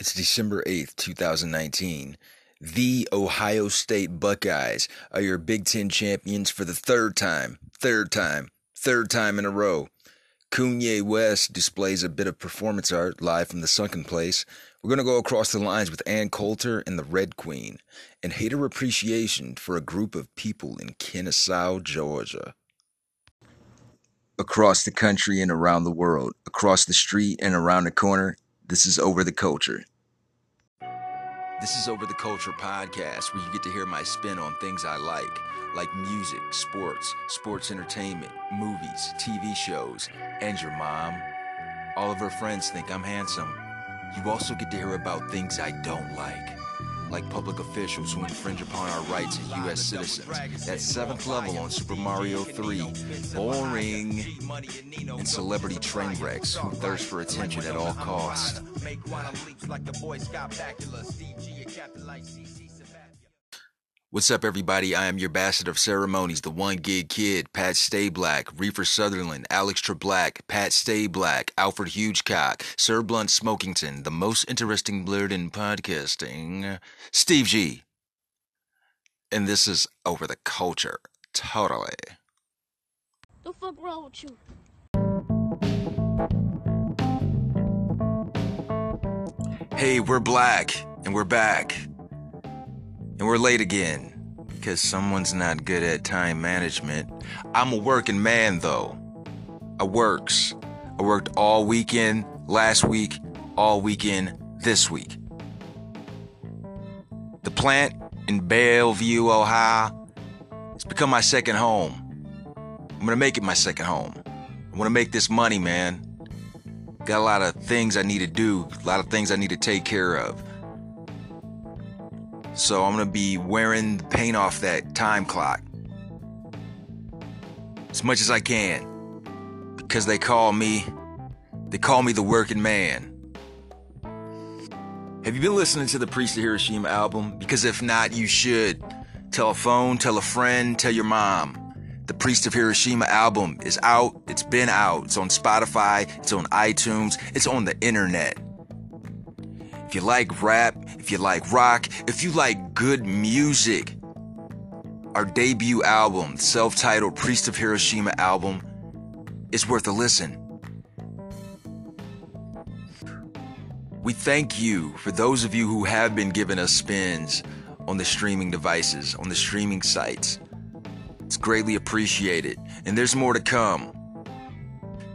It's December 8th, 2019. The Ohio State Buckeyes are your Big Ten champions for the third time, third time, third time in a row. Kanye West displays a bit of performance art live from the sunken place. We're going to go across the lines with Ann Coulter and the Red Queen, and hater appreciation for a group of people in Kennesaw, Georgia. Across the country and around the world, across the street and around the corner, this is Over the Culture. This is Over the Culture podcast where you get to hear my spin on things I like, like music, sports, sports entertainment, movies, TV shows, and your mom. All of her friends think I'm handsome. You also get to hear about things I don't like like public officials who infringe upon our rights as U.S. citizens. That seventh level on Super Mario 3, boring, and celebrity train wrecks who thirst for attention at all costs. What's up, everybody? I am your bastard of ceremonies, the one gig kid, Pat Stay Black, Reefer Sutherland, Alex Treblack, Pat Stay Black, Alfred Hugecock, Sir Blunt Smokington, the most interesting blurred in podcasting, Steve G. And this is Over the Culture. Totally. The fuck wrong with you? Hey, we're black, and we're back. And we're late again because someone's not good at time management. I'm a working man though. I works. I worked all weekend last week, all weekend this week. The plant in Bellevue, Ohio, it's become my second home. I'm gonna make it my second home. I wanna make this money, man. Got a lot of things I need to do, a lot of things I need to take care of. So I'm gonna be wearing the paint off that time clock as much as I can because they call me they call me the working man. Have you been listening to the Priest of Hiroshima album? Because if not, you should. Tell a phone, tell a friend, tell your mom. The Priest of Hiroshima album is out. It's been out. It's on Spotify, it's on iTunes, it's on the internet. If you like rap, if you like rock, if you like good music, our debut album, self titled Priest of Hiroshima album, is worth a listen. We thank you for those of you who have been giving us spins on the streaming devices, on the streaming sites. It's greatly appreciated, and there's more to come.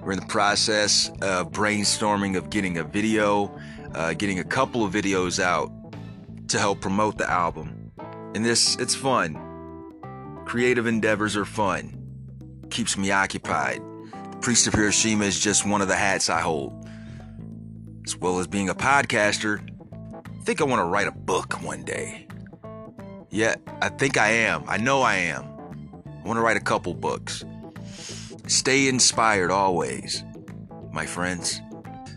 We're in the process of brainstorming of getting a video, uh, getting a couple of videos out to help promote the album. And this, it's fun. Creative endeavors are fun. Keeps me occupied. The Priest of Hiroshima is just one of the hats I hold. As well as being a podcaster, I think I want to write a book one day. Yeah, I think I am. I know I am. I want to write a couple books. Stay inspired always, my friends.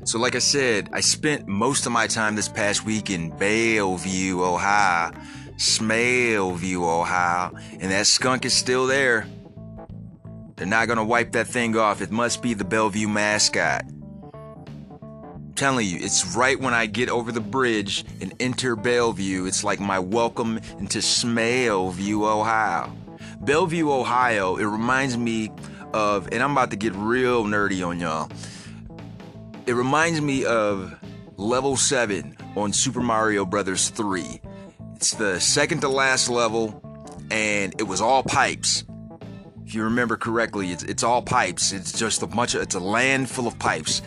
So, like I said, I spent most of my time this past week in Bellevue, Ohio, Smellview, Ohio, and that skunk is still there. They're not gonna wipe that thing off. It must be the Bellevue mascot. I'm telling you, it's right when I get over the bridge and enter Bellevue. It's like my welcome into Smellview, Ohio. Bellevue, Ohio, it reminds me of, and I'm about to get real nerdy on y'all. It reminds me of level 7 on Super Mario Brothers 3. It's the second to last level, and it was all pipes. If you remember correctly, it's, it's all pipes. It's just a bunch of, it's a land full of pipes.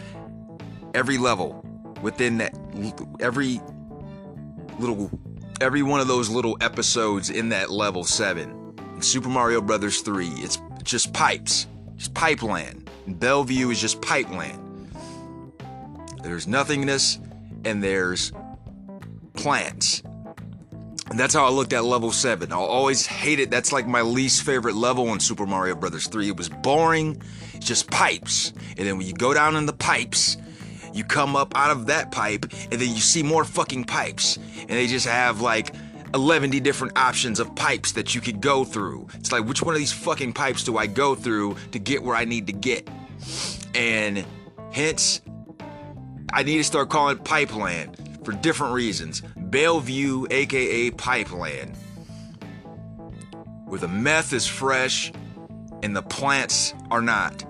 Every level within that, every little, every one of those little episodes in that level 7. In Super Mario Brothers 3, it's just pipes. Just pipeline. And Bellevue is just pipeline. There's nothingness and there's plants. And that's how I looked at level 7. I'll always hate it. That's like my least favorite level in Super Mario Brothers 3. It was boring. It's just pipes. And then when you go down in the pipes, you come up out of that pipe and then you see more fucking pipes. And they just have like 11 different options of pipes that you could go through. It's like, which one of these fucking pipes do I go through to get where I need to get? And hence, I need to start calling Pipeland for different reasons. Bellevue, aka Pipeland, where the meth is fresh and the plants are not,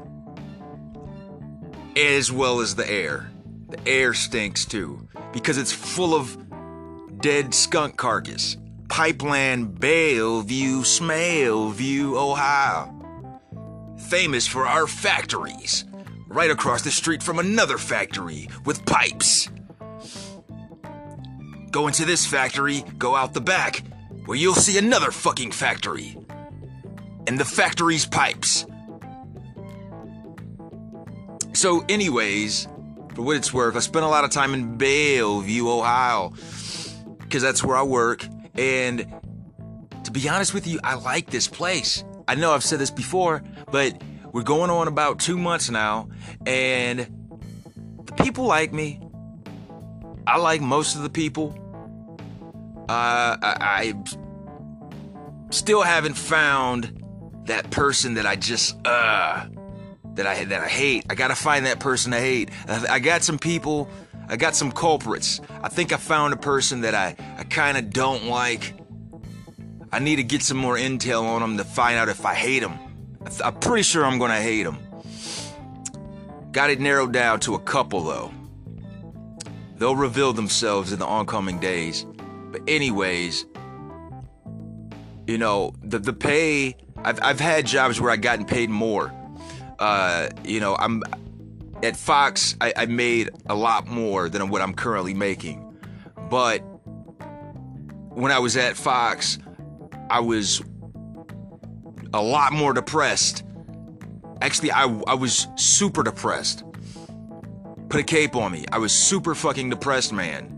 as well as the air. The air stinks too because it's full of dead skunk carcass. Pipeland, Bellevue, Smellview, Ohio. Famous for our factories. Right across the street from another factory with pipes. Go into this factory, go out the back, where you'll see another fucking factory. And the factory's pipes. So, anyways, for what it's worth, I spent a lot of time in Bellevue, Ohio, because that's where I work. And to be honest with you, I like this place. I know I've said this before, but we're going on about two months now, and the people like me. I like most of the people. Uh, I, I still haven't found that person that I just uh that I that I hate. I gotta find that person I hate. I, I got some people. I got some culprits. I think I found a person that I I kind of don't like. I need to get some more intel on them to find out if I hate them. I am pretty sure I'm gonna hate them. Got it narrowed down to a couple though. They'll reveal themselves in the oncoming days. But anyways, you know the the pay. I've I've had jobs where I gotten paid more uh, you know, I'm at Fox. I, I made a lot more than what I'm currently making, but when I was at Fox, I was a lot more depressed. Actually, I, I was super depressed. Put a cape on me. I was super fucking depressed, man.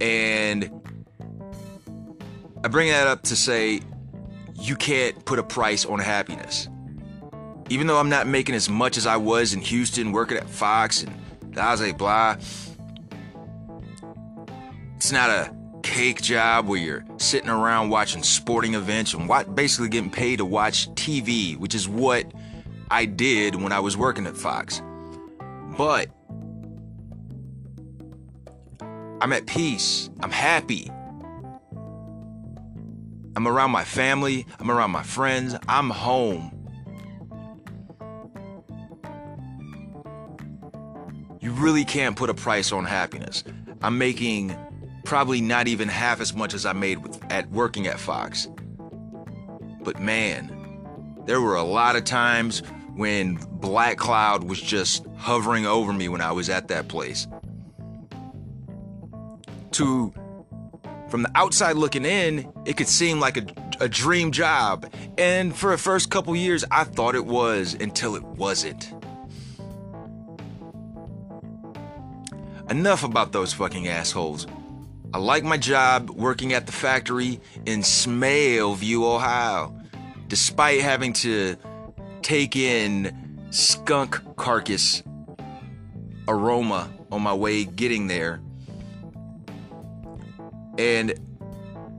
And I bring that up to say you can't put a price on happiness even though I'm not making as much as I was in Houston working at Fox and blah, blah, it's not a cake job where you're sitting around watching sporting events and basically getting paid to watch TV, which is what I did when I was working at Fox. But I'm at peace. I'm happy. I'm around my family. I'm around my friends. I'm home. you really can't put a price on happiness. I'm making probably not even half as much as I made with, at working at Fox. But man, there were a lot of times when Black Cloud was just hovering over me when I was at that place. To from the outside looking in, it could seem like a, a dream job. And for the first couple years, I thought it was until it wasn't. Enough about those fucking assholes. I like my job working at the factory in Smellview, Ohio, despite having to take in skunk carcass aroma on my way getting there. And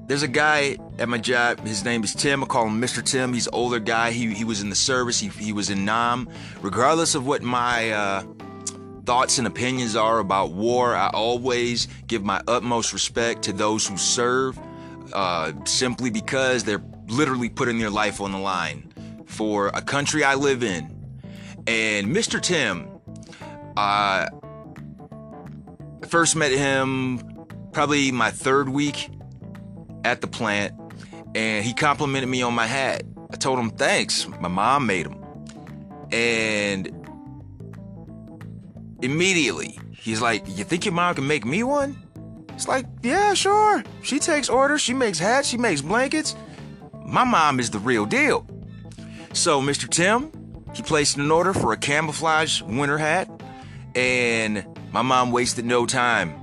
there's a guy at my job. His name is Tim. I call him Mr. Tim. He's older guy. He, he was in the service. He, he was in Nam. Regardless of what my uh, thoughts and opinions are about war, I always give my utmost respect to those who serve uh, simply because they're literally putting their life on the line for a country I live in. And Mr. Tim, I first met him probably my third week at the plant, and he complimented me on my hat. I told him thanks. My mom made them. And immediately. He's like, You think your mom can make me one? It's like, Yeah, sure. She takes orders, she makes hats, she makes blankets. My mom is the real deal. So, Mr. Tim, he placed an order for a camouflage winter hat, and my mom wasted no time.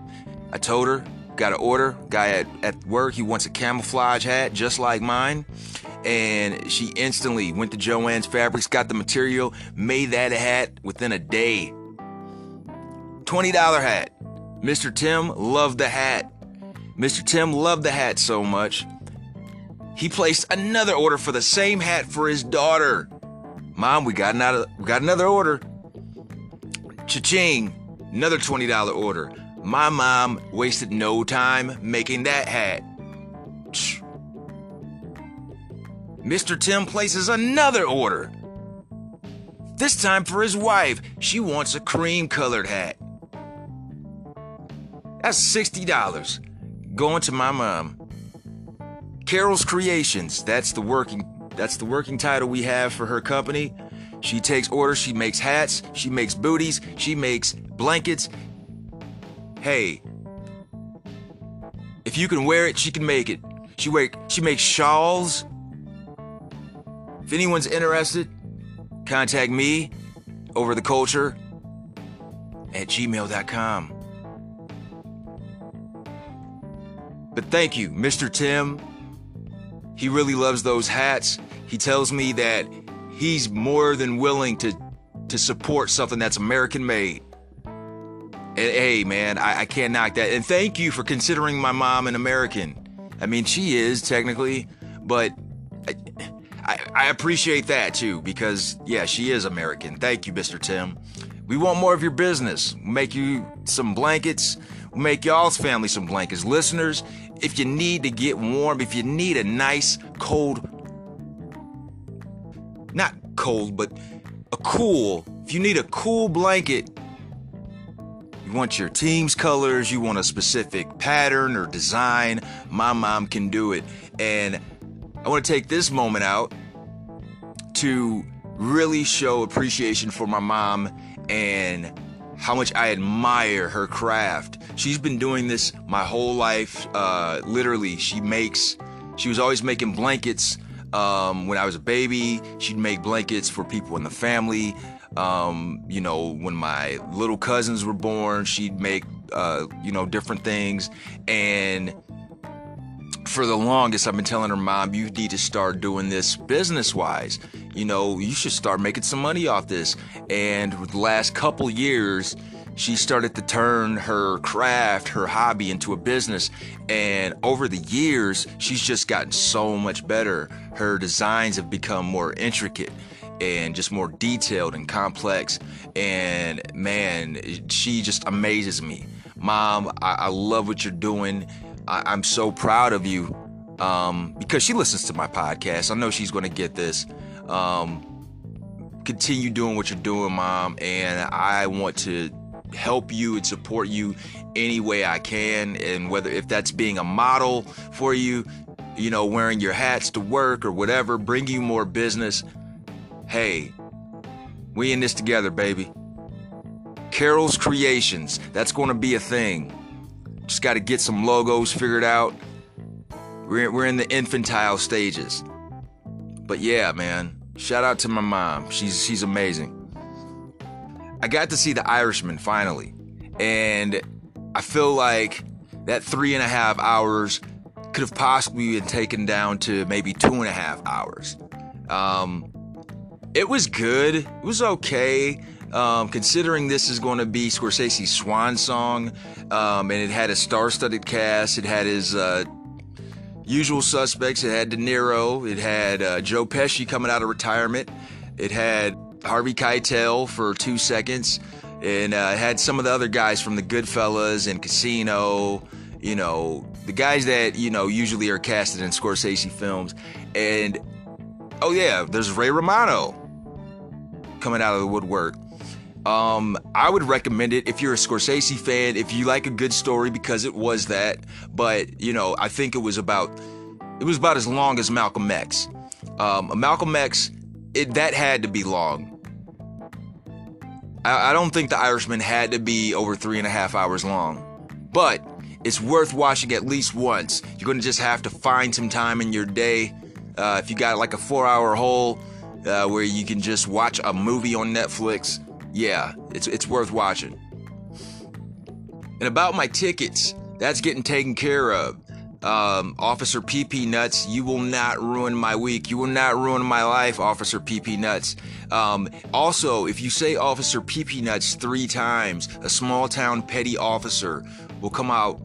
I told her, got an order, guy at, at work, he wants a camouflage hat just like mine. And she instantly went to Jo-Ann's Fabrics, got the material, made that hat within a day. $20 hat. Mr. Tim loved the hat. Mr. Tim loved the hat so much, he placed another order for the same hat for his daughter. Mom, we got another, we got another order. Cha-ching. Another $20 order. My mom wasted no time making that hat. Mr. Tim places another order. This time for his wife. She wants a cream colored hat. That's $60 going to my mom. Carol's Creations, that's the working that's the working title we have for her company. She takes orders, she makes hats, she makes booties, she makes blankets. Hey, if you can wear it, she can make it. She wear, she makes shawls. If anyone's interested, contact me over the culture at gmail.com. But thank you, Mr. Tim. He really loves those hats. He tells me that he's more than willing to to support something that's American made. And hey, man, I, I can't knock that. And thank you for considering my mom an American. I mean, she is technically, but I, I, I appreciate that too because yeah, she is American. Thank you, Mr. Tim. We want more of your business. We'll make you some blankets. We'll make y'all's family some blankets. Listeners, if you need to get warm, if you need a nice cold not cold, but a cool. If you need a cool blanket, you want your team's colors, you want a specific pattern or design, my mom can do it. And I want to take this moment out to really show appreciation for my mom and how much I admire her craft. She's been doing this my whole life. Uh, literally, she makes, she was always making blankets um, when I was a baby, she'd make blankets for people in the family. Um, you know, when my little cousins were born, she'd make, uh, you know, different things. And for the longest, I've been telling her, Mom, you need to start doing this business wise. You know, you should start making some money off this. And the last couple years, she started to turn her craft, her hobby into a business. And over the years, she's just gotten so much better. Her designs have become more intricate and just more detailed and complex. And man, she just amazes me. Mom, I, I love what you're doing. I, am so proud of you um, because she listens to my podcast. I know she's going to get this. Um, continue doing what you're doing, Mom. And I want to help you and support you any way I can. And whether if that's being a model for you, you know, wearing your hats to work or whatever, bring you more business. Hey, we in this together, baby. Carol's Creations, that's going to be a thing. Just got to get some logos figured out. We're, we're in the infantile stages. But yeah, man, shout out to my mom. She's she's amazing. I got to see The Irishman finally, and I feel like that three and a half hours could have possibly been taken down to maybe two and a half hours. Um, it was good. It was okay. Um, considering this is going to be Scorsese's swan song, um, and it had a star-studded cast. It had his uh, usual suspects. It had De Niro. It had uh, Joe Pesci coming out of retirement. It had Harvey Keitel for two seconds, and uh, had some of the other guys from the Goodfellas and Casino. You know, the guys that you know usually are casted in Scorsese films, and oh yeah, there's Ray Romano coming out of the woodwork. Um, I would recommend it if you're a Scorsese fan, if you like a good story, because it was that. But you know, I think it was about it was about as long as Malcolm X. Um, Malcolm X it, that had to be long. I, I don't think The Irishman had to be over three and a half hours long, but it's worth watching at least once. You're gonna just have to find some time in your day. Uh, if you got like a four-hour hole uh, where you can just watch a movie on Netflix, yeah, it's it's worth watching. And about my tickets, that's getting taken care of um, Officer PP Nuts, you will not ruin my week. You will not ruin my life, Officer PP Nuts. Um, also, if you say Officer PP Nuts three times, a small town petty officer will come out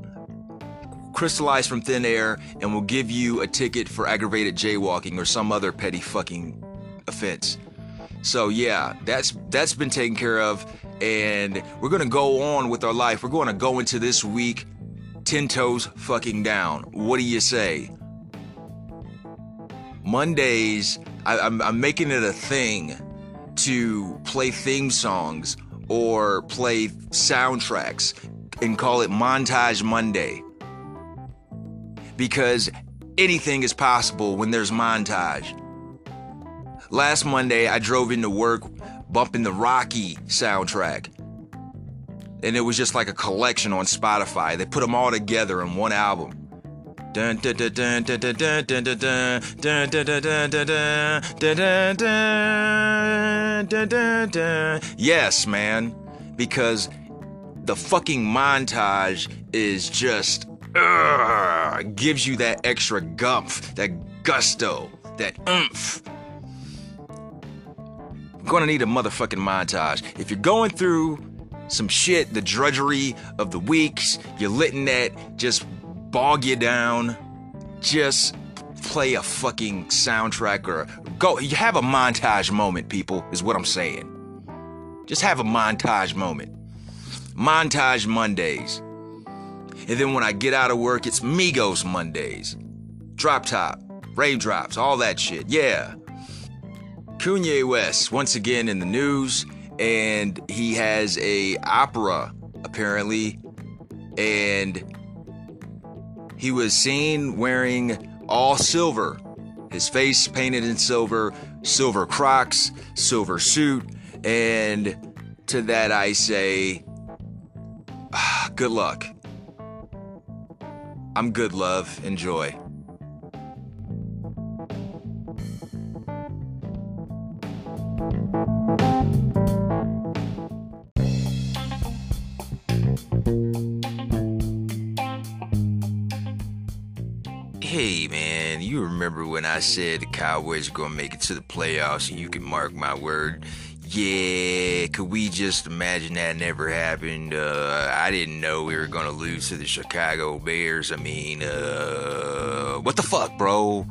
crystallized from thin air and will give you a ticket for aggravated jaywalking or some other petty fucking offense. So yeah, that's that's been taken care of. and we're gonna go on with our life. We're gonna go into this week ten toes fucking down. What do you say? Mondays, I, I'm, I'm making it a thing to play theme songs or play soundtracks and call it Montage Monday. Because anything is possible when there's montage. Last Monday, I drove into work bumping the Rocky soundtrack. And it was just like a collection on Spotify. They put them all together in one album. Dun, dun, dun, dun, dun, dun, dun, dun, dun, dun, dun, dun, dun, dun, dun. Yes, man. Because the fucking montage is just uh, gives you that extra gumph, that gusto, that oomph. Gonna need a motherfucking montage. If you're going through some shit, the drudgery of the weeks, you're letting that just bog you down, just play a fucking soundtrack or go. You have a montage moment, people, is what I'm saying. Just have a montage moment. Montage Mondays. And then when I get out of work, it's Migos Mondays. Drop top, raindrops, all that shit. Yeah. Kanye West once again in the news, and he has a opera apparently, and he was seen wearing all silver, his face painted in silver, silver Crocs, silver suit, and to that I say, good luck. I'm good, love. Enjoy. Remember when I said the Cowboys are gonna make it to the playoffs and you can mark my word? Yeah, could we just imagine that never happened? Uh, I didn't know we were gonna lose to the Chicago Bears. I mean, uh, what the fuck, bro?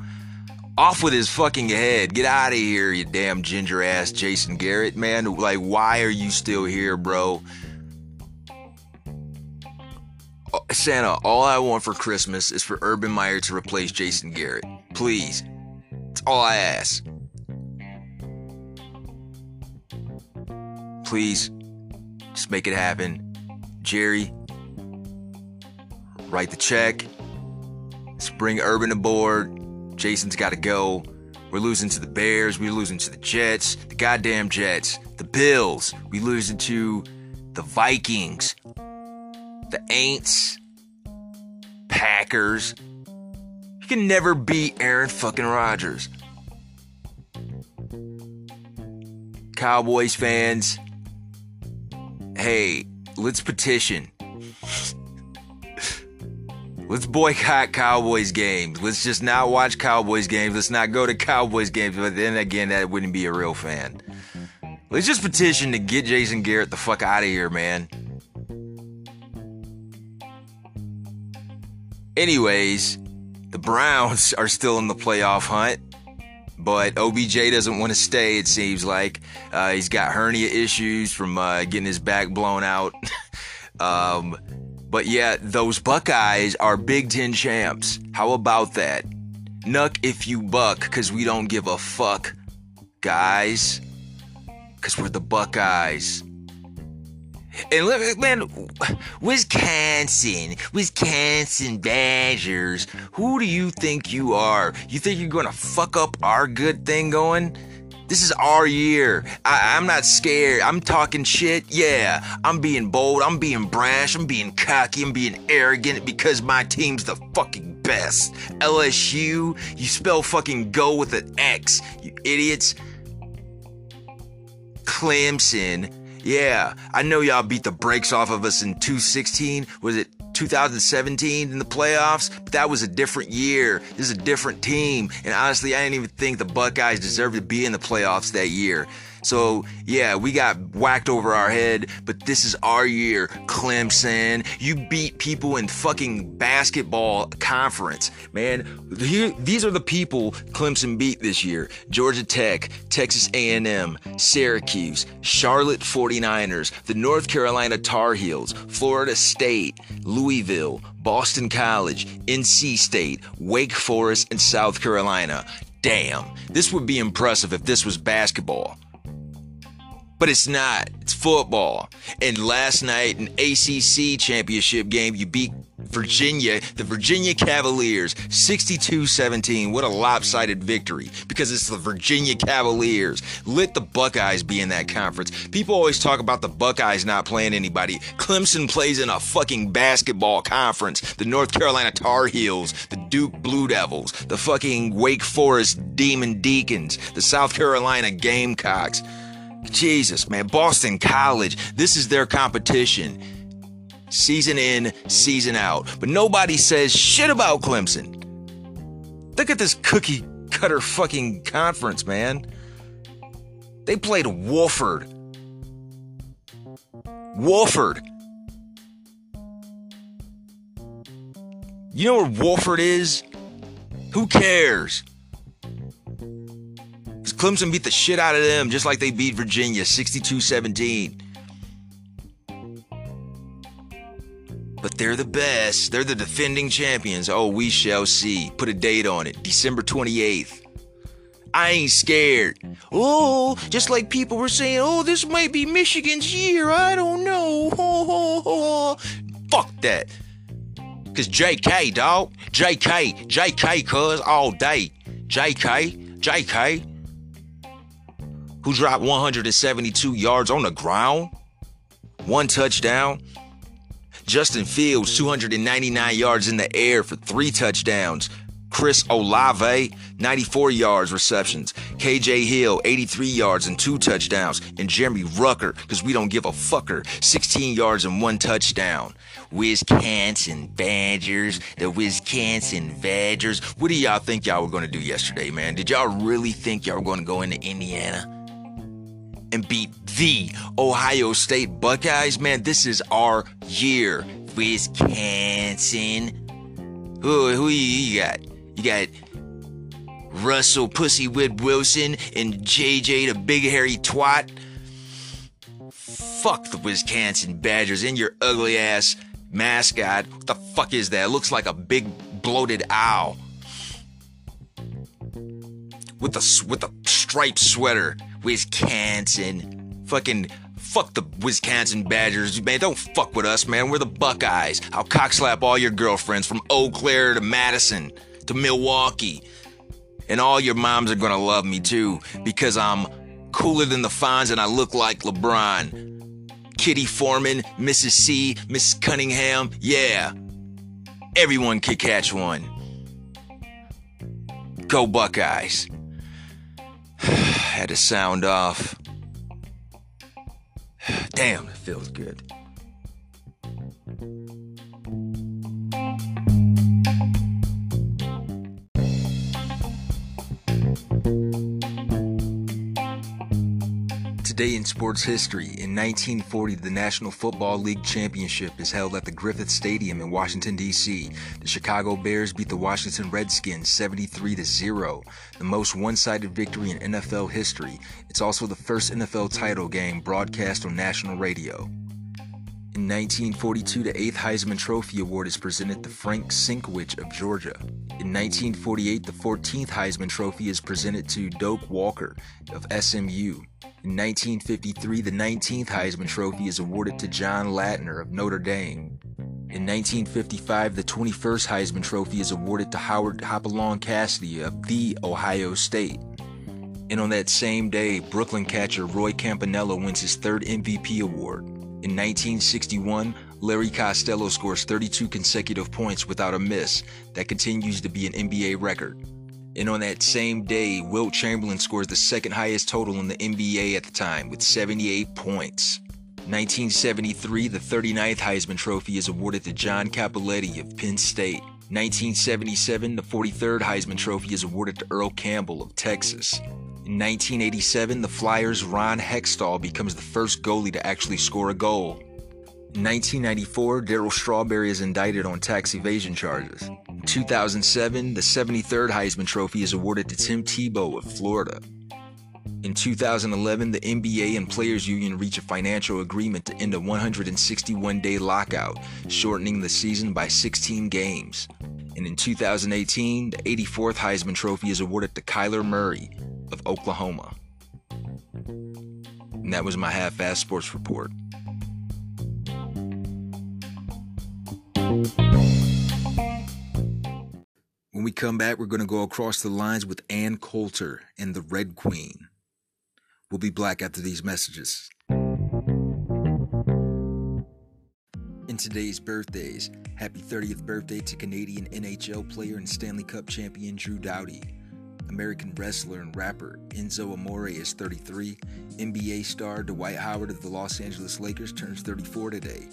Off with his fucking head. Get out of here, you damn ginger ass Jason Garrett, man. Like, why are you still here, bro? Santa, all I want for Christmas is for Urban Meyer to replace Jason Garrett. Please. That's all I ask. Please, just make it happen. Jerry, write the check. Let's bring Urban aboard. Jason's got to go. We're losing to the Bears. We're losing to the Jets. The goddamn Jets. The Bills. We're losing to the Vikings. The Aints. Packers. Can never beat Aaron fucking Rodgers. Cowboys fans, hey, let's petition. let's boycott Cowboys games. Let's just not watch Cowboys games. Let's not go to Cowboys games. But then again, that wouldn't be a real fan. Let's just petition to get Jason Garrett the fuck out of here, man. Anyways, the Browns are still in the playoff hunt, but OBJ doesn't want to stay, it seems like. Uh, he's got hernia issues from uh, getting his back blown out. um, but yeah, those Buckeyes are Big Ten champs. How about that? Nuck if you buck, because we don't give a fuck, guys. Because we're the Buckeyes. And look, man, Wisconsin, Wisconsin Badgers. Who do you think you are? You think you're gonna fuck up our good thing going? This is our year. I, am not scared. I'm talking shit. Yeah, I'm being bold. I'm being brash. I'm being cocky. I'm being arrogant because my team's the fucking best. LSU, you spell fucking go with an X, you idiots. Clemson, yeah, I know y'all beat the brakes off of us in 2016. Was it 2017 in the playoffs? But that was a different year. This is a different team. And honestly, I didn't even think the Buckeyes deserved to be in the playoffs that year. So, yeah, we got whacked over our head, but this is our year. Clemson, you beat people in fucking basketball conference. Man, here, these are the people Clemson beat this year. Georgia Tech, Texas A&M, Syracuse, Charlotte 49ers, the North Carolina Tar Heels, Florida State, Louisville, Boston College, NC State, Wake Forest, and South Carolina. Damn, this would be impressive if this was basketball. But it's not. It's football. And last night, an ACC championship game, you beat Virginia, the Virginia Cavaliers, 62 17. What a lopsided victory because it's the Virginia Cavaliers. Let the Buckeyes be in that conference. People always talk about the Buckeyes not playing anybody. Clemson plays in a fucking basketball conference. The North Carolina Tar Heels, the Duke Blue Devils, the fucking Wake Forest Demon Deacons, the South Carolina Gamecocks. Jesus, man. Boston College, this is their competition. Season in, season out. But nobody says shit about Clemson. Look at this cookie cutter fucking conference, man. They played Wofford. Wofford. You know where Wofford is? Who cares? Clemson beat the shit out of them just like they beat Virginia 62 17. But they're the best. They're the defending champions. Oh, we shall see. Put a date on it December 28th. I ain't scared. Oh, just like people were saying, oh, this might be Michigan's year. I don't know. Oh, Fuck that. Cause JK, dog. JK, JK, cuz all day. JK, JK who dropped 172 yards on the ground, one touchdown. Justin Fields, 299 yards in the air for three touchdowns. Chris Olave, 94 yards receptions. KJ Hill, 83 yards and two touchdowns. And Jeremy Rucker, because we don't give a fucker, 16 yards and one touchdown. Wisconsin Badgers, the Wisconsin Badgers. What do y'all think y'all were going to do yesterday, man? Did y'all really think y'all were going to go into Indiana? And beat the Ohio State Buckeyes, man, this is our year. Wisconsin. Who, who you got? You got Russell Pussywood Wilson and JJ the big hairy twat. Fuck the Wisconsin Badgers and your ugly ass mascot. What the fuck is that? It looks like a big bloated owl. With a with a striped sweater. Wisconsin. Fucking fuck the Wisconsin Badgers, man. Don't fuck with us, man. We're the Buckeyes. I'll cockslap all your girlfriends from Eau Claire to Madison to Milwaukee. And all your moms are gonna love me too, because I'm cooler than the Fonz and I look like LeBron. Kitty Foreman, Mrs. C, Miss Cunningham, yeah. Everyone could catch one. Go Buckeyes. Had to sound off. Damn, it feels good. Today in sports history, in 1940, the National Football League Championship is held at the Griffith Stadium in Washington, D.C. The Chicago Bears beat the Washington Redskins 73 0, the most one sided victory in NFL history. It's also the first NFL title game broadcast on national radio. In 1942, the 8th Heisman Trophy Award is presented to Frank Sinkwich of Georgia. In 1948, the 14th Heisman Trophy is presented to Doak Walker of SMU. In 1953, the 19th Heisman Trophy is awarded to John Lattner of Notre Dame. In 1955, the 21st Heisman Trophy is awarded to Howard Hopalong Cassidy of The Ohio State. And on that same day, Brooklyn catcher Roy Campanella wins his third MVP award. In 1961, Larry Costello scores 32 consecutive points without a miss. That continues to be an NBA record. And on that same day, Wilt Chamberlain scores the second highest total in the NBA at the time with 78 points. 1973, the 39th Heisman Trophy is awarded to John Cappelletti of Penn State. 1977, the 43rd Heisman Trophy is awarded to Earl Campbell of Texas. In 1987, the Flyers' Ron Hextall becomes the first goalie to actually score a goal. In 1994, Darryl Strawberry is indicted on tax evasion charges. In 2007, the 73rd Heisman Trophy is awarded to Tim Tebow of Florida. In 2011, the NBA and Players Union reach a financial agreement to end a 161 day lockout, shortening the season by 16 games. And in 2018, the 84th Heisman Trophy is awarded to Kyler Murray of Oklahoma. And that was my half fast sports report. When we come back, we're going to go across the lines with Ann Coulter and the Red Queen. We'll be back after these messages. In today's birthdays, happy 30th birthday to Canadian NHL player and Stanley Cup champion Drew Doughty. American wrestler and rapper Enzo Amore is 33. NBA star Dwight Howard of the Los Angeles Lakers turns 34 today.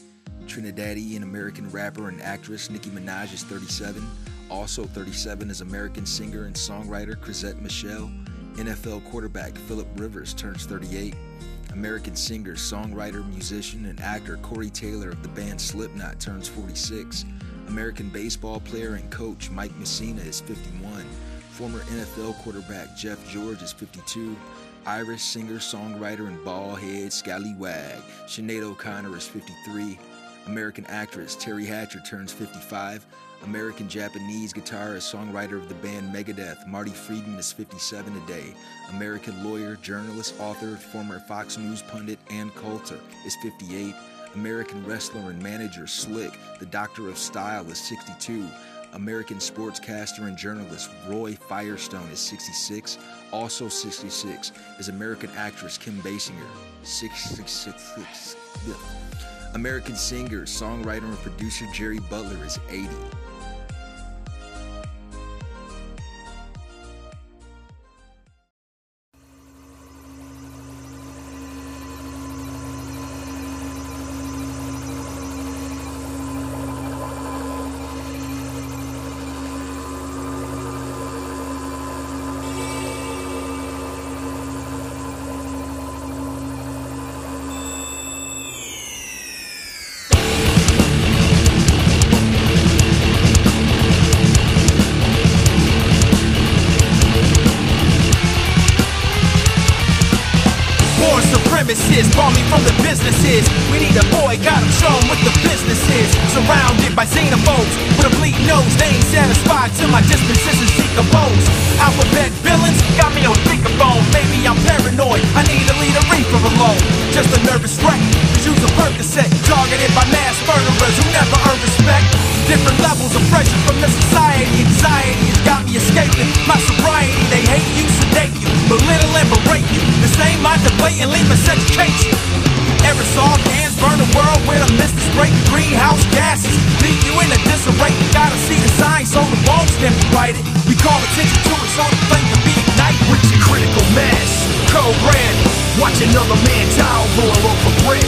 Trinidadian American rapper and actress Nicki Minaj is 37. Also 37 is American singer and songwriter Chrisette Michele. NFL quarterback Philip Rivers turns 38. American singer, songwriter, musician, and actor Corey Taylor of the band Slipknot turns 46. American baseball player and coach Mike Mussina is 51. Former NFL quarterback Jeff George is 52. Irish singer, songwriter, and ballhead Scallywag Sinead O'Connor is 53. American actress Teri Hatcher turns 55. American Japanese guitarist, songwriter of the band Megadeth, Marty Friedman is 57 today. American lawyer, journalist, author, former Fox News pundit Ann Coulter is 58. American wrestler and manager Slick, the Doctor of Style, is 62. American sportscaster and journalist Roy Firestone is 66. Also 66 is American actress Kim Basinger, 66. American singer, songwriter, and producer Jerry Butler is 80. Supremacists, bought me from the businesses. We need a boy, got him shown what the business is. Surrounded by xenophobes with a bleak nose, they ain't satisfied till my dispositions decompose. Alphabet villains got me on speakerphone. Maybe I'm paranoid, I need to lead a reefer alone. Just a nervous wreck, use a Percocet. Targeted by mass murderers who never earn respect. Different levels of pressure from the society. Anxiety has got me escaping my sobriety. They hate you, sedate you, belittle and berate you. The same mind that blatantly miseducates you. Aerosol cans burn the world with a mist spray greenhouse gases. Leave you in a disarray. Gotta see the signs so the bones can be righted. We call attention to it so the flame can be ignited. Reach your critical mass. Code red. Watch another man die over a loaf of bread.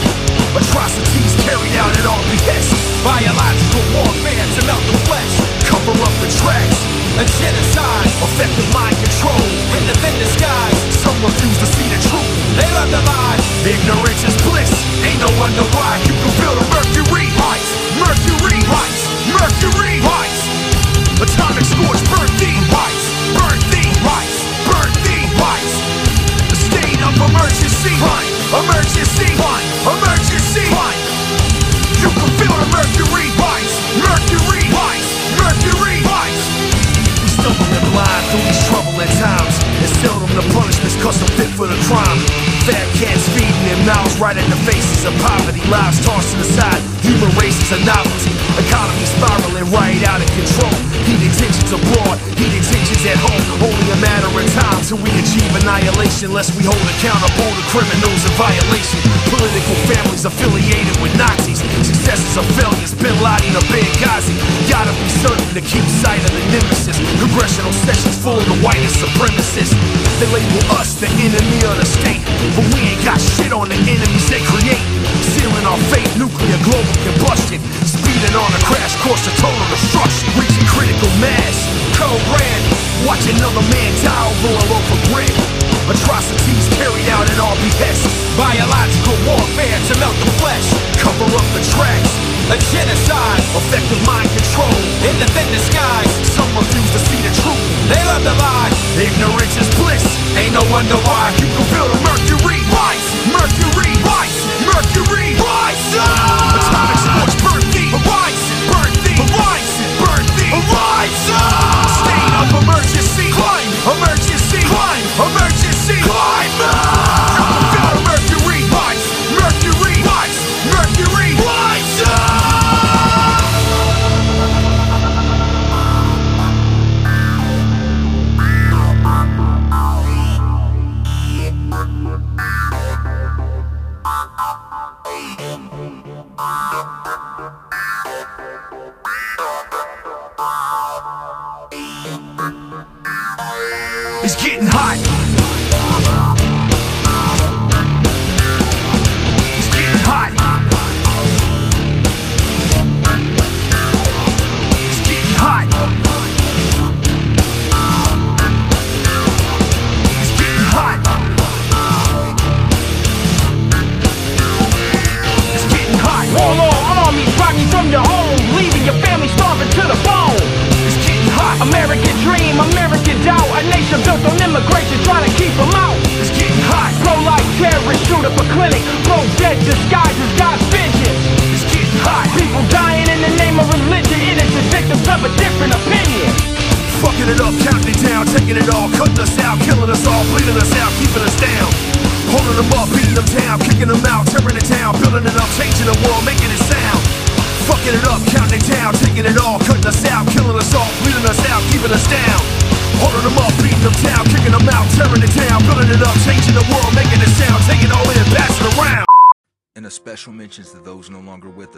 Atrocities carried out at all behest. Biological warfare to melt the flesh. Cover up the tracks. A genocide. Effective mind control. In the thin disguise. Some refuse to see the truth. They love the lie. Ignorance is bliss. Ain't no wonder why you can feel the mercury. Heights. Mercury. Heights. Mercury. Heights. Atomic scorch burn thee. Emergency. Fine. Emergency. Fine. Emergency. Blind through these troubling times. And seldom the punishments custom fit for the crime. Fat cats feeding their mouths right in the faces of poverty. Lives tossed to the side. Human races are novelty. Economy spiraling right out of control. Heated tensions abroad. Heated tensions at home. Only a matter of time till we achieve annihilation. Lest we hold accountable the criminals in violation. Political families affiliated with Nazis. Successes or failures. Bin Laden or Benghazi. Gotta be certain to keep sight of the nemesis. Congressional sessions full of the supremacists. They label us the enemy of the state. But we ain't got shit on the enemies they create. Sealing our fate, nuclear global combustion. Speeding on a crash course to total destruction. Reaching critical mass. Code red. Watch another man die over a loaf of bread. Atrocities carried out at all behest. Biological warfare to melt the flesh. Cover up the tracks. A genocide. Effective mind control. In the thin disguise. Some refuse to see the truth. They love to lie. Ignorance is bliss. Ain't no wonder why. You can feel the mercury rise. Mercury rise. Mercury rise.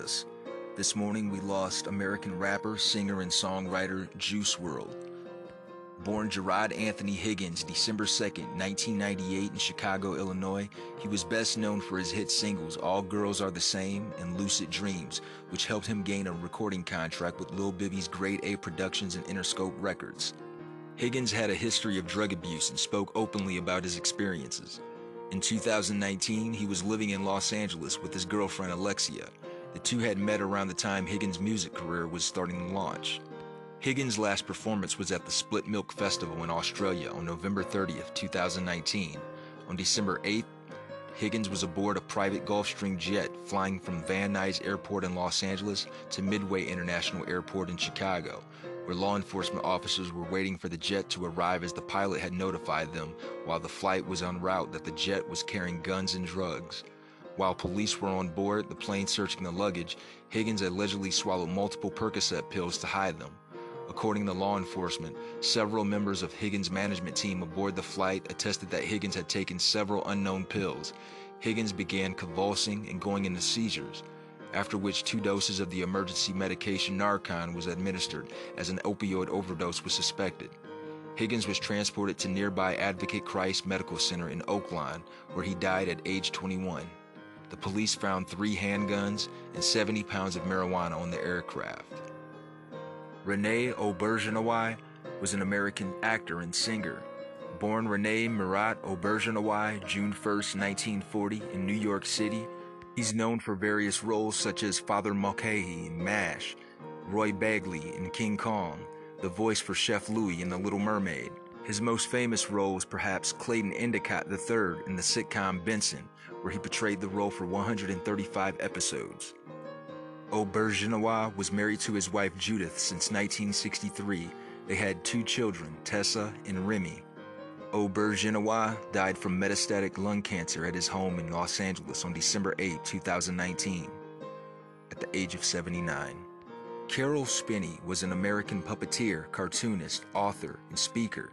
Us. This morning we lost American rapper, singer, and songwriter Juice WRLD. Born Jarad Anthony Higgins December 2nd, 1998 in Chicago, Illinois, he was best known for his hit singles All Girls Are the Same and Lucid Dreams, which helped him gain a recording contract with Lil Bibby's Grade A Productions and Interscope Records. Higgins had a history of drug abuse and spoke openly about his experiences. In 2019, he was living in Los Angeles with his girlfriend Alexia. The two had met around the time Higgins' music career was starting to launch. Higgins' last performance was at the Spilt Milk Festival in Australia on November 30th, 2019. On December 8th, Higgins was aboard a private Gulfstream jet flying from Van Nuys Airport in Los Angeles to Midway International Airport in Chicago, where law enforcement officers were waiting for the jet to arrive as the pilot had notified them while the flight was en route that the jet was carrying guns and drugs. While police were on board the plane searching the luggage, Higgins allegedly swallowed multiple Percocet pills to hide them. According to law enforcement, several members of Higgins' management team aboard the flight attested that Higgins had taken several unknown pills. Higgins began convulsing and going into seizures, after which two doses of the emergency medication Narcan was administered as an opioid overdose was suspected. Higgins was transported to nearby Advocate Christ Medical Center in Oak Lawn, where he died at age 21. The police found three handguns and 70 pounds of marijuana on the aircraft. Rene Auberjonois was an American actor and singer. Born Rene Murat Auberjonois, June 1, 1940, in New York City, he's known for various roles such as Father Mulcahy in MASH, Roy Bagley in King Kong, the voice for Chef Louis in The Little Mermaid. His most famous role is perhaps Clayton Endicott III in the sitcom Benson, where he portrayed the role for 135 episodes. Auberjonois was married to his wife Judith since 1963. They had two children, Tessa and Remy. Auberjonois died from metastatic lung cancer at his home in Los Angeles on December 8, 2019, at the age of 79. Caroll Spinney was an American puppeteer, cartoonist, author, and speaker.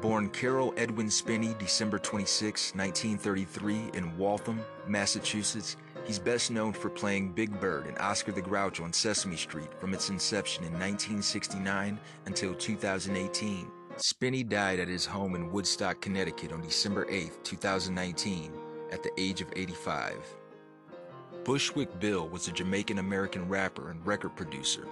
Born Caroll Edwin Spinney December 26, 1933, in Waltham, Massachusetts, he's best known for playing Big Bird and Oscar the Grouch on Sesame Street from its inception in 1969 until 2018. Spinney died at his home in Woodstock, Connecticut on December 8, 2019, at the age of 85. Bushwick Bill was a Jamaican American rapper and record producer.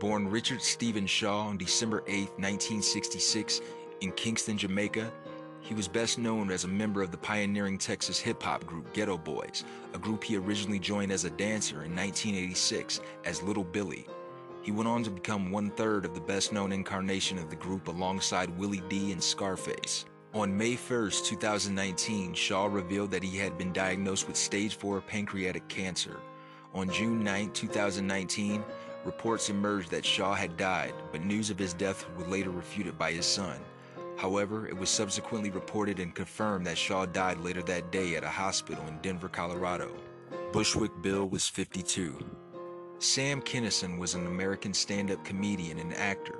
Born Richard Stephen Shaw on December 8, 1966, in Kingston, Jamaica, He was best known as a member of the pioneering Texas hip hop group Geto Boys, a group he originally joined as a dancer in 1986 as Little Billy. He went on to become one third of the best known incarnation of the group alongside Willie D and Scarface. On May 1st, 2019, Shaw revealed that he had been diagnosed with stage 4 pancreatic cancer. On June 9, 2019, reports emerged that Shaw had died, but news of his death was later refuted by his son. However, it was subsequently reported and confirmed that Shaw died later that day at a hospital in Denver, Colorado. Bushwick Bill was 52. Sam Kinison was an American stand up comedian and actor.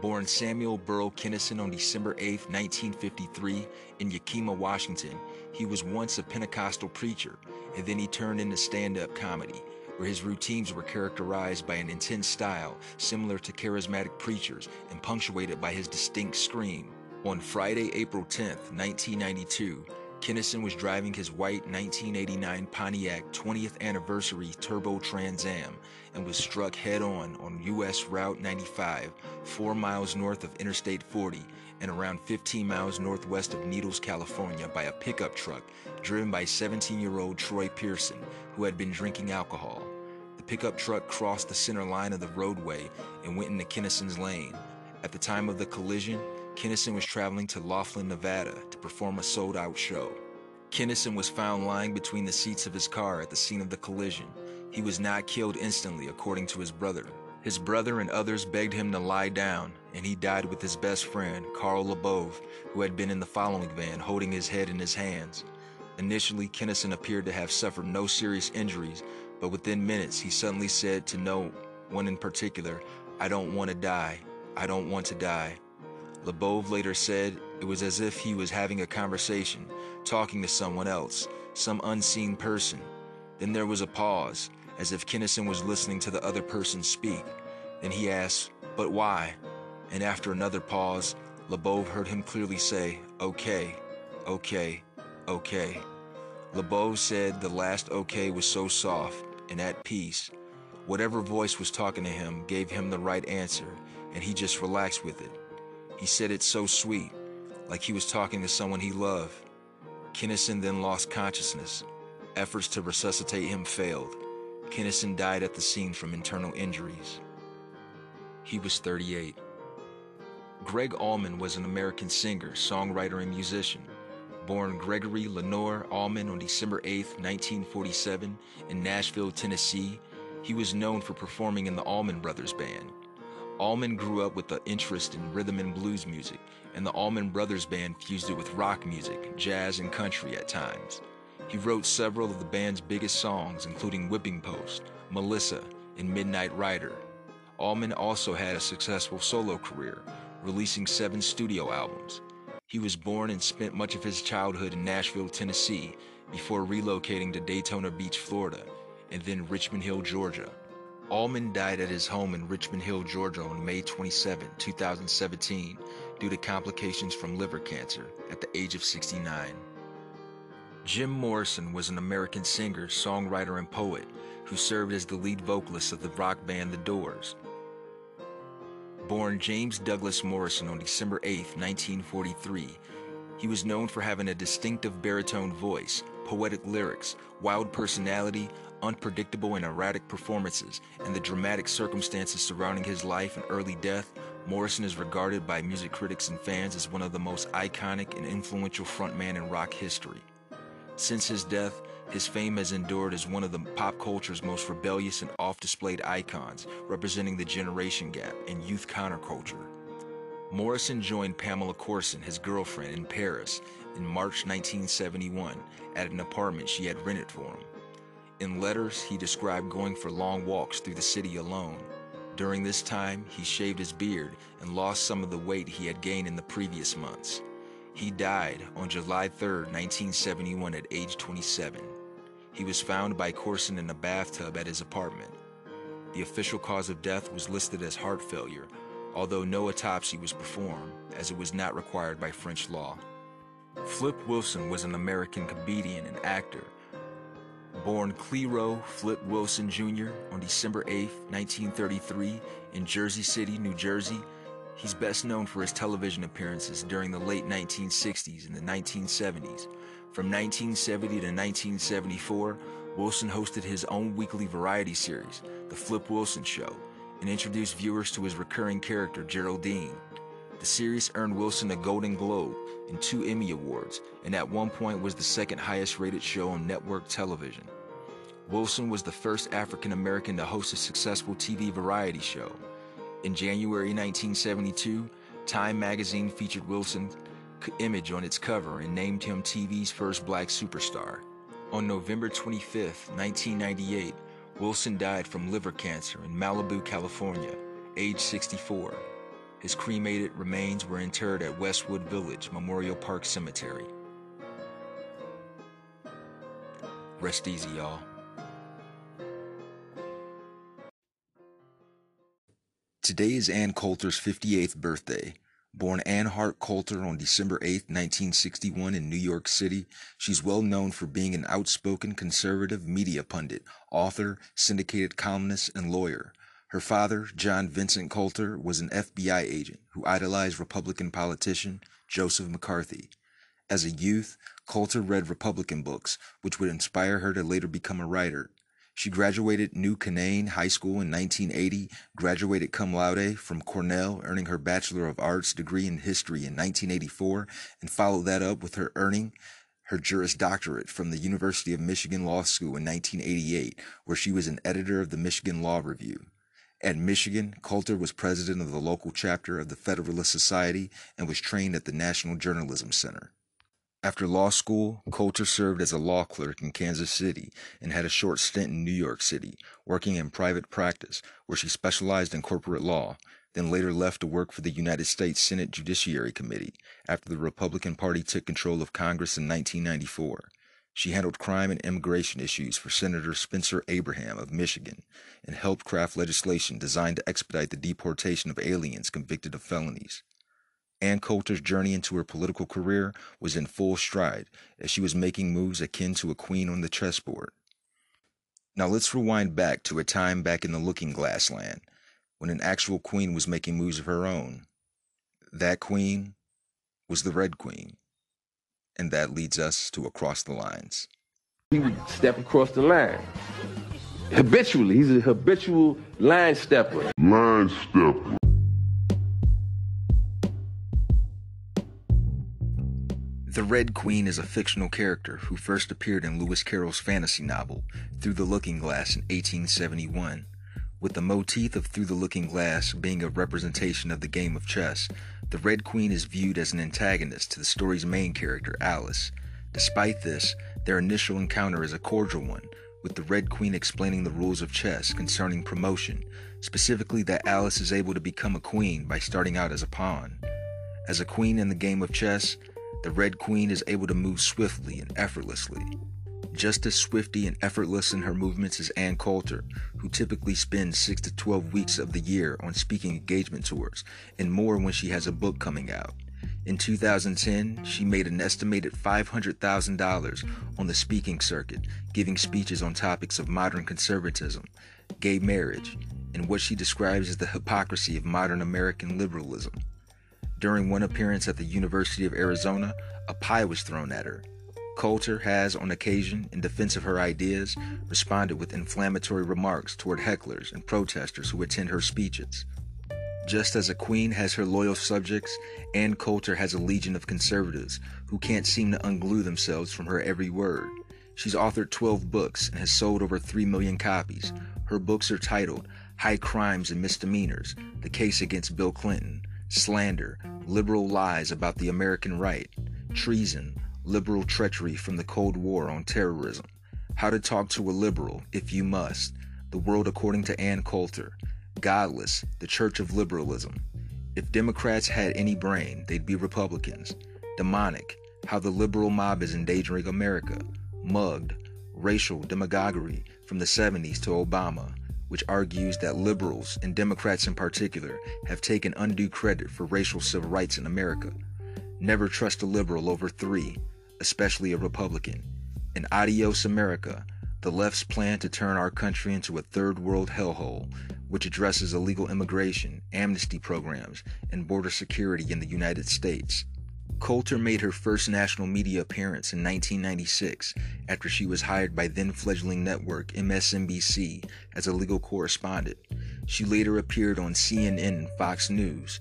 Born Samuel Burl Kinison on December 8, 1953, in Yakima, Washington, he was once a Pentecostal preacher, and then he turned into stand up comedy, where his routines were characterized by an intense style similar to charismatic preachers and punctuated by his distinct scream. On Friday, April 10, 1992, Kinison was driving his white 1989 Pontiac 20th anniversary Turbo Trans Am and was struck head on on US Route 95, 4 miles north of Interstate 40 and around 15 miles northwest of Needles, California by a pickup truck driven by 17-year-old Troy Pearson, who had been drinking alcohol. The pickup truck crossed the center line of the roadway and went into Kinison's lane. At the time of the collision, Kinison was traveling to Laughlin, Nevada to perform a sold out show. Kinison was found lying between the seats of his car at the scene of the collision. He was not killed instantly, according to his brother. His brother and others begged him to lie down, and he died with his best friend, Carl LeBove, who had been in the following van holding his head in his hands. Initially, Kinison appeared to have suffered no serious injuries, but within minutes he suddenly said to no one in particular, I don't want to die. I don't want to die. LeBove later said it was as if he was having a conversation, talking to someone else, some unseen person. Then there was a pause, as if Kinison was listening to the other person speak. Then he asked, But why? And after another pause, LeBove heard him clearly say, Okay, okay, okay. LeBove said the last okay was so soft and at peace. Whatever voice was talking to him gave him the right answer, and he just relaxed with it. He said it so sweet, like he was talking to someone he loved. Kinison then lost consciousness. Efforts to resuscitate him failed. Kinison died at the scene from internal injuries. He was 38. Gregg Allman was an American singer, songwriter, and musician. Born Gregory LeNoir Allman on December 8, 1947, in Nashville, Tennessee, he was known for performing in the Allman Brothers Band. Allman grew up with an interest in rhythm and blues music, and the Allman Brothers Band fused it with rock music, jazz, and country at times. He wrote several of the band's biggest songs, including Whipping Post, Melissa, and Midnight Rider. Allman also had a successful solo career, releasing seven studio albums. He was born and spent much of his childhood in Nashville, Tennessee, before relocating to Daytona Beach, Florida, and then Richmond Hill, Georgia. Allman died at his home in Richmond Hill, Georgia on May 27, 2017, due to complications from liver cancer at the age of 69. Jim Morrison was an American singer, songwriter, and poet who served as the lead vocalist of the rock band The Doors. Born James Douglas Morrison on December 8, 1943, he was known for having a distinctive baritone voice, poetic lyrics, wild personality, unpredictable and erratic performances, and the dramatic circumstances surrounding his life and early death, Morrison is regarded by music critics and fans as one of the most iconic and influential frontmen in rock history. Since his death, his fame has endured as one of the pop culture's most rebellious and off-displayed icons, representing the generation gap and youth counterculture. Morrison joined Pamela Courson, his girlfriend, in Paris in March 1971 at an apartment she had rented for him. In letters, he described going for long walks through the city alone. During this time, he shaved his beard and lost some of the weight he had gained in the previous months. He died on July 3, 1971, at age 27. He was found by Courson in a bathtub at his apartment. The official cause of death was listed as heart failure, although no autopsy was performed, as it was not required by French law. Flip Wilson was an American comedian and actor. Born Clerow Flip Wilson Jr. on December 8, 1933, in Jersey City, New Jersey, He's best known for his television appearances during the late 1960s and the 1970s. From 1970 to 1974, Wilson hosted his own weekly variety series, The Flip Wilson Show, and introduced viewers to his recurring character, Geraldine. The series earned Wilson a Golden Globe and two Emmy Awards, and at one point was the second highest rated show on network television. Wilson was the first African American to host a successful TV variety show. In January 1972, Time magazine featured Wilson's image on its cover and named him TV's first black superstar. On November 25, 1998, Wilson died from liver cancer in Malibu, California, age 64. His cremated remains were interred at Westwood Village Memorial Park Cemetery. Rest easy, y'all. Today is Ann Coulter's 58th birthday. Born Ann Hart Coulter on December 8, 1961 in New York City, she's well known for being an outspoken conservative media pundit, author, syndicated columnist, and lawyer. Her father, John Vincent Coulter, was an FBI agent who idolized Republican politician Joseph McCarthy. As a youth, Coulter read Republican books, which would inspire her to later become a writer. She graduated New Canaan High School in 1980, graduated cum laude from Cornell, earning her Bachelor of Arts degree in History in 1984, and followed that up with her earning her Juris Doctorate from the University of Michigan Law School in 1988, where she was an editor of the Michigan Law Review. At Michigan, Coulter was president of the local chapter of the Federalist Society and was trained at the National Journalism Center. After law school, Coulter served as a law clerk in Kansas City and had a short stint in New York City, working in private practice, where she specialized in corporate law, then later left to work for the United States Senate Judiciary Committee after the Republican Party took control of Congress in 1994. She handled crime and immigration issues for Senator Spencer Abraham of Michigan and helped craft legislation designed to expedite the deportation of aliens convicted of felonies. Ann Coulter's journey into her political career was in full stride as she was making moves akin to a queen on the chessboard. Now let's rewind back to a time back in the looking glass land when an actual queen was making moves of her own. That queen was the Red Queen. And that leads us to Across the Lines. He would step across the line. Habitually, he's a habitual line stepper. Line stepper. The Red Queen is a fictional character who first appeared in Lewis Carroll's fantasy novel, Through the Looking Glass, in 1871. With the motif of Through the Looking Glass being a representation of the game of chess, the Red Queen is viewed as an antagonist to the story's main character, Alice. Despite this, their initial encounter is a cordial one, with the Red Queen explaining the rules of chess concerning promotion, specifically that Alice is able to become a queen by starting out as a pawn. As a queen in the game of chess, the Red Queen is able to move swiftly and effortlessly. Just as swifty and effortless in her movements as Ann Coulter, who typically spends 6 to 12 weeks of the year on speaking engagement tours, and more when she has a book coming out. In 2010, she made an estimated $500,000 on the speaking circuit, giving speeches on topics of modern conservatism, gay marriage, and what she describes as the hypocrisy of modern American liberalism. During one appearance at the University of Arizona, a pie was thrown at her. Coulter has, on occasion, in defense of her ideas, responded with inflammatory remarks toward hecklers and protesters who attend her speeches. Just as a queen has her loyal subjects, Ann Coulter has a legion of conservatives who can't seem to unglue themselves from her every word. She's authored 12 books and has sold over 3 million copies. Her books are titled High Crimes and Misdemeanors The Case Against Bill Clinton, slander, liberal lies about the American right, treason, liberal treachery from the Cold War on terrorism, how to talk to a liberal if you must, the world according to Ann Coulter, godless, the church of liberalism. If Democrats had any brain, they'd be Republicans. Demonic, how the liberal mob is endangering America. Mugged, racial demagoguery from the 70s to Obama which argues that liberals, and Democrats in particular, have taken undue credit for racial civil rights in America. Never trust a liberal over three, especially a Republican. And Adios America, the left's plan to turn our country into a third world hellhole, which addresses illegal immigration, amnesty programs, and border security in the United States. Coulter made her first national media appearance in 1996 after she was hired by then fledgling network MSNBC as a legal correspondent. She later appeared on CNN and Fox News.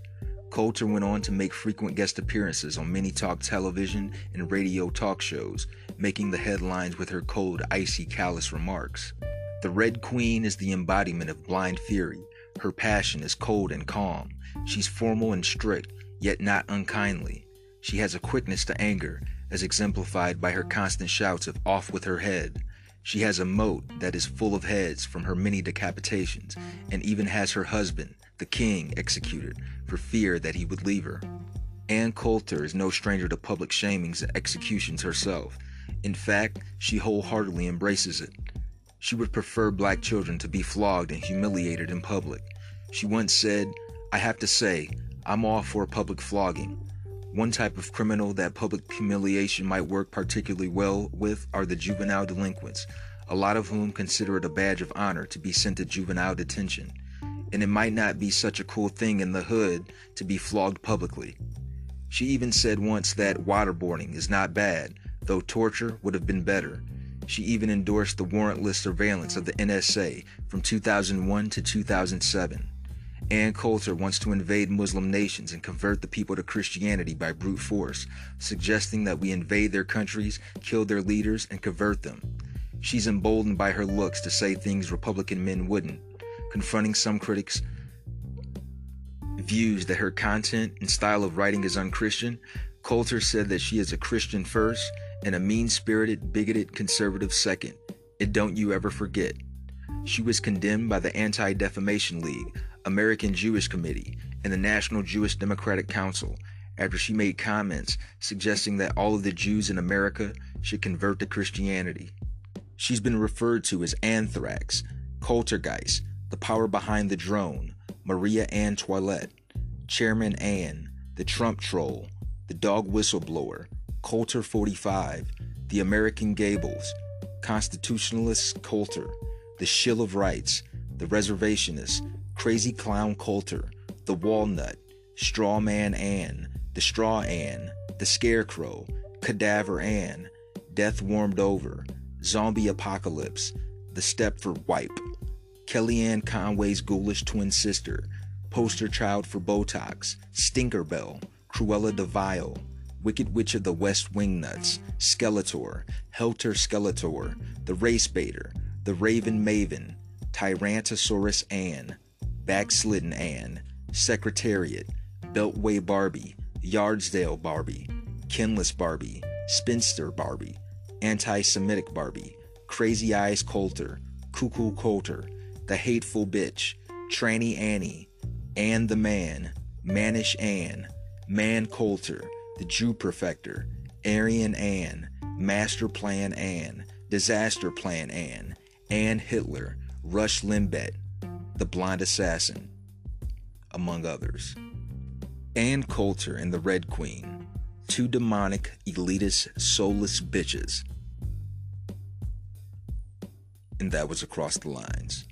Coulter went on to make frequent guest appearances on many talk television and radio talk shows, making the headlines with her cold, icy, callous remarks. The Red Queen is the embodiment of blind fury. Her passion is cold and calm. She's formal and strict, yet not unkindly. She has a quickness to anger, as exemplified by her constant shouts of off with her head. She has a moat that is full of heads from her many decapitations, and even has her husband, the king, executed for fear that he would leave her. Ann Coulter is no stranger to public shamings and executions herself. In fact, she wholeheartedly embraces it. She would prefer black children to be flogged and humiliated in public. She once said, I have to say, I'm all for public flogging. One type of criminal that public humiliation might work particularly well with are the juvenile delinquents, a lot of whom consider it a badge of honor to be sent to juvenile detention. And it might not be such a cool thing in the hood to be flogged publicly. She even said once that waterboarding is not bad, though torture would have been better. She even endorsed the warrantless surveillance of the NSA from 2001 to 2007. Ann Coulter wants to invade Muslim nations and convert the people to Christianity by brute force, suggesting that we invade their countries, kill their leaders, and convert them. She's emboldened by her looks to say things Republican men wouldn't, confronting some critics' views that her content and style of writing is unchristian. Coulter said that she is a Christian first and a mean spirited, bigoted conservative second. It don't you ever forget. She was condemned by the Anti Defamation League, American Jewish Committee, and the National Jewish Democratic Council after she made comments suggesting that all of the Jews in America should convert to Christianity. She's been referred to as Anthrax, Coultergeist, the power behind the drone, Maria Ann Toilette, Chairman Ann, the Trump troll, the dog whistleblower, Coulter 45, the American Gables, Constitutionalist Coulter, the Shill of Rights, the Reservationist, Crazy Clown Coulter, The Walnut, Strawman Ann, The Straw Ann, The Scarecrow, Cadaver Ann, Death Warmed Over, Zombie Apocalypse, The Stepford Wipe, Kellyanne Conway's ghoulish twin sister, Poster Child for Botox, Stinkerbell, Cruella de Vil, Wicked Witch of the West Wing Nuts, Skeletor, Helter Skeletor, The Race Baiter, The Raven Maven, Tyrantosaurus Ann, Backslidden Ann, Secretariat, Beltway Barbie, Yardsdale Barbie, Kinless Barbie, Spinster Barbie, Anti Semitic Barbie, Crazy Eyes Coulter, Cuckoo Coulter, The Hateful Bitch, Tranny Annie, Ann the Man, Mannish Ann, Man Coulter, The Jew Perfector, Aryan Ann, Master Plan Ann, Disaster Plan Ann, Ann Hitler, Rush Limbaugh, the Blind Assassin, among others. Ann Coulter and the Red Queen, two demonic, elitist, soulless bitches. And that was across the lines.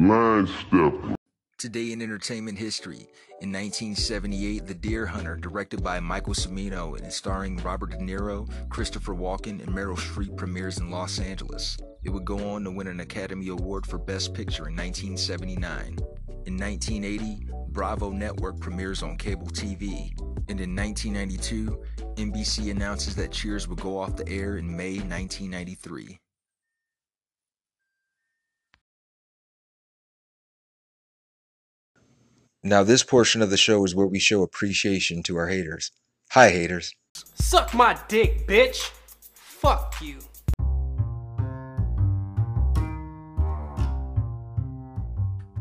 Line stepper. Today in entertainment history, in 1978, The Deer Hunter, directed by Michael Cimino and starring Robert De Niro, Christopher Walken, and Meryl Streep, premieres in Los Angeles. It would go on to win an Academy Award for Best Picture in 1979. In 1980, Bravo Network premieres on cable TV. And in 1992, NBC announces that Cheers would go off the air in May 1993. Now, this portion of the show is where we show appreciation to our haters. Hi, haters. Suck my dick, bitch. Fuck you.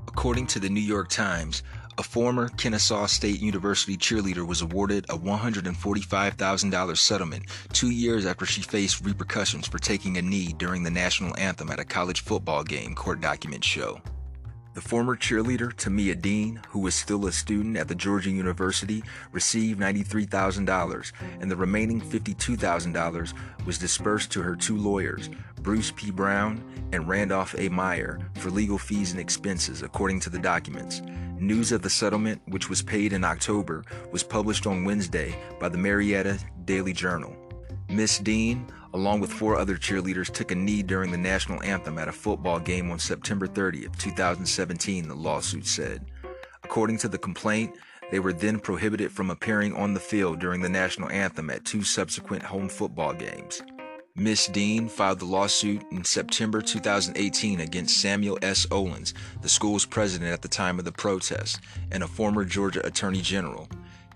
According to the New York Times, a former Kennesaw State University cheerleader was awarded a $145,000 settlement two years after she faced repercussions for taking a knee during the national anthem at a college football game, court documents show. The former cheerleader, Tommia Dean, who was still a student at the Georgia University, received $93,000, and the remaining $52,000 was dispersed to her two lawyers, Bruce P. Brown and Randolph A. Meyer, for legal fees and expenses, according to the documents. News of the settlement, which was paid in October, was published on Wednesday by the Marietta Daily Journal. Miss Dean, along with four other cheerleaders, took a knee during the national anthem at a football game on September 30th, 2017, the lawsuit said. According to the complaint, they were then prohibited from appearing on the field during the national anthem at two subsequent home football games. Miss Dean filed the lawsuit in September 2018 against Samuel S. Olens, the school's president at the time of the protest, and a former Georgia Attorney General.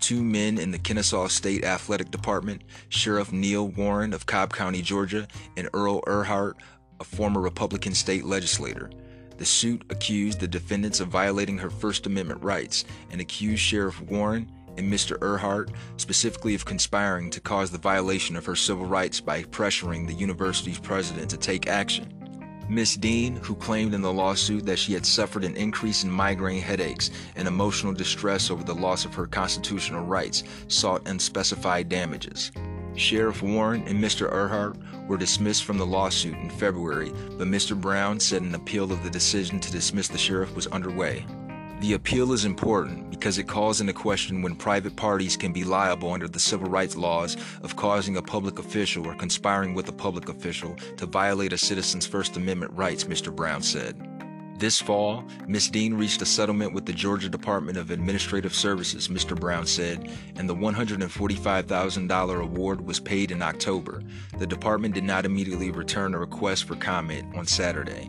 Two men in the Kennesaw State Athletic Department, Sheriff Neil Warren of Cobb County, Georgia, and Earl Ehrhart, a former Republican state legislator. The suit accused the defendants of violating her First Amendment rights and accused Sheriff Warren and Mr. Ehrhart specifically of conspiring to cause the violation of her civil rights by pressuring the university's president to take action. Miss Dean, who claimed in the lawsuit that she had suffered an increase in migraine headaches and emotional distress over the loss of her constitutional rights, sought unspecified damages. Sheriff Warren and Mr. Ehrhart were dismissed from the lawsuit in February, but Mr. Brown said an appeal of the decision to dismiss the sheriff was underway. The appeal is important because it calls into question when private parties can be liable under the civil rights laws of causing a public official or conspiring with a public official to violate a citizen's First Amendment rights, Mr. Brown said. This fall, Ms. Dean reached a settlement with the Georgia Department of Administrative Services, Mr. Brown said, and the $145,000 award was paid in October. The department did not immediately return a request for comment on Saturday.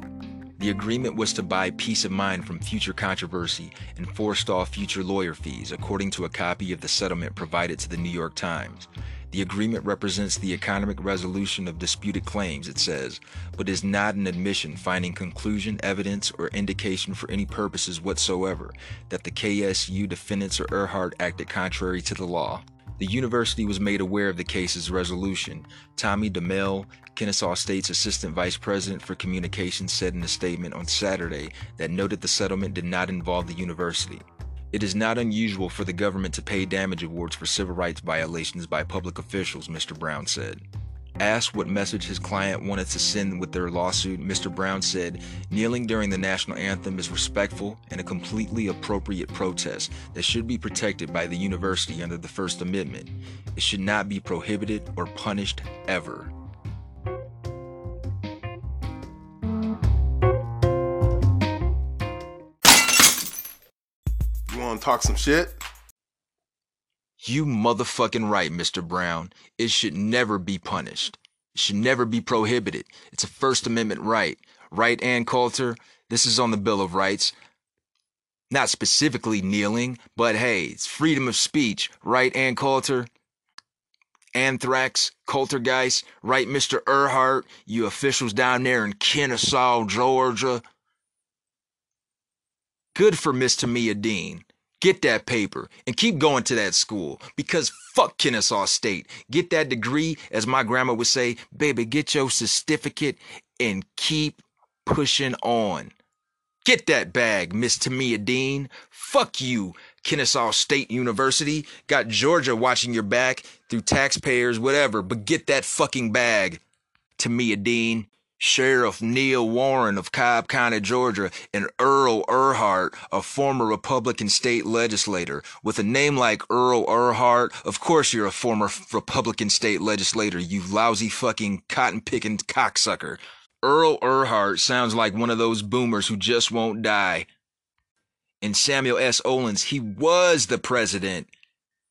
The agreement was to buy peace of mind from future controversy and forestall future lawyer fees, according to a copy of the settlement provided to the New York Times. The agreement represents the economic resolution of disputed claims, it says, but is not an admission finding conclusion, evidence, or indication for any purposes whatsoever that the KSU defendants or Ehrhart acted contrary to the law. The university was made aware of the case's resolution. Tommy DeMille, Kennesaw State's Assistant Vice President for Communications, said in a statement on Saturday that noted the settlement did not involve the university. It is not unusual for the government to pay damage awards for civil rights violations by public officials, Mr. Brown said. Asked what message his client wanted to send with their lawsuit, Mr. Brown said, Kneeling during the national anthem is respectful and a completely appropriate protest that should be protected by the university under the First Amendment. It should not be prohibited or punished ever. You want to talk some shit? You motherfucking right, Mr. Brown. It should never be punished. It should never be prohibited. It's a First Amendment right. Right, Ann Coulter? This is on the Bill of Rights. Not specifically kneeling, but hey, it's freedom of speech. Right, Ann Coulter? Anthrax, Coultergeist, right, Mr. Ehrhart? You officials down there in Kennesaw, Georgia? Good for Miss Tommia Dean. Get that paper and keep going to that school because fuck Kennesaw State. Get that degree, as my grandma would say, baby, get your certificate and keep pushing on. Get that bag, Miss Tommia Dean. Fuck you, Kennesaw State University. Got Georgia watching your back through taxpayers, whatever, but get that fucking bag, Tommia Dean. Sheriff Neil Warren of Cobb County, Georgia, and Earl Ehrhart, a former Republican state legislator. With a name like Earl Ehrhart, of course you're a former Republican state legislator, you lousy fucking cotton picking cocksucker. Earl Ehrhart sounds like one of those boomers who just won't die. And Samuel S. Olens, he was the president.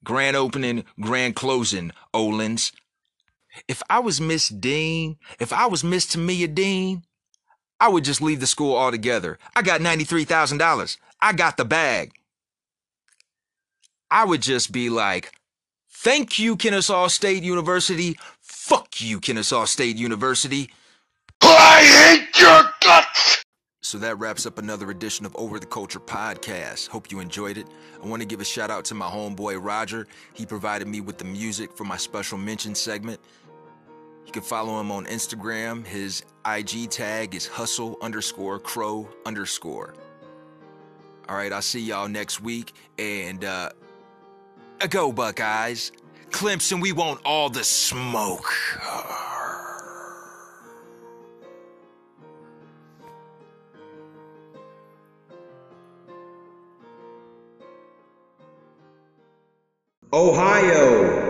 Grand opening, grand closing, Olens. If I was Miss Dean, if I was Miss Tommia Dean, I would just leave the school altogether. I got $93,000. I got the bag. I would just be like, thank you, Kennesaw State University. Fuck you, Kennesaw State University. I hate your guts! So that wraps up another edition of Over the Culture podcast. Hope you enjoyed it. I want to give a shout out to my homeboy Roger. He provided me with the music for my special mention segment. You can follow him on Instagram. His IG tag is hustle underscore crow underscore. All right, I'll see y'all next week. And, uh, go, Buckeyes. Clemson, we want all the smoke. Ohio.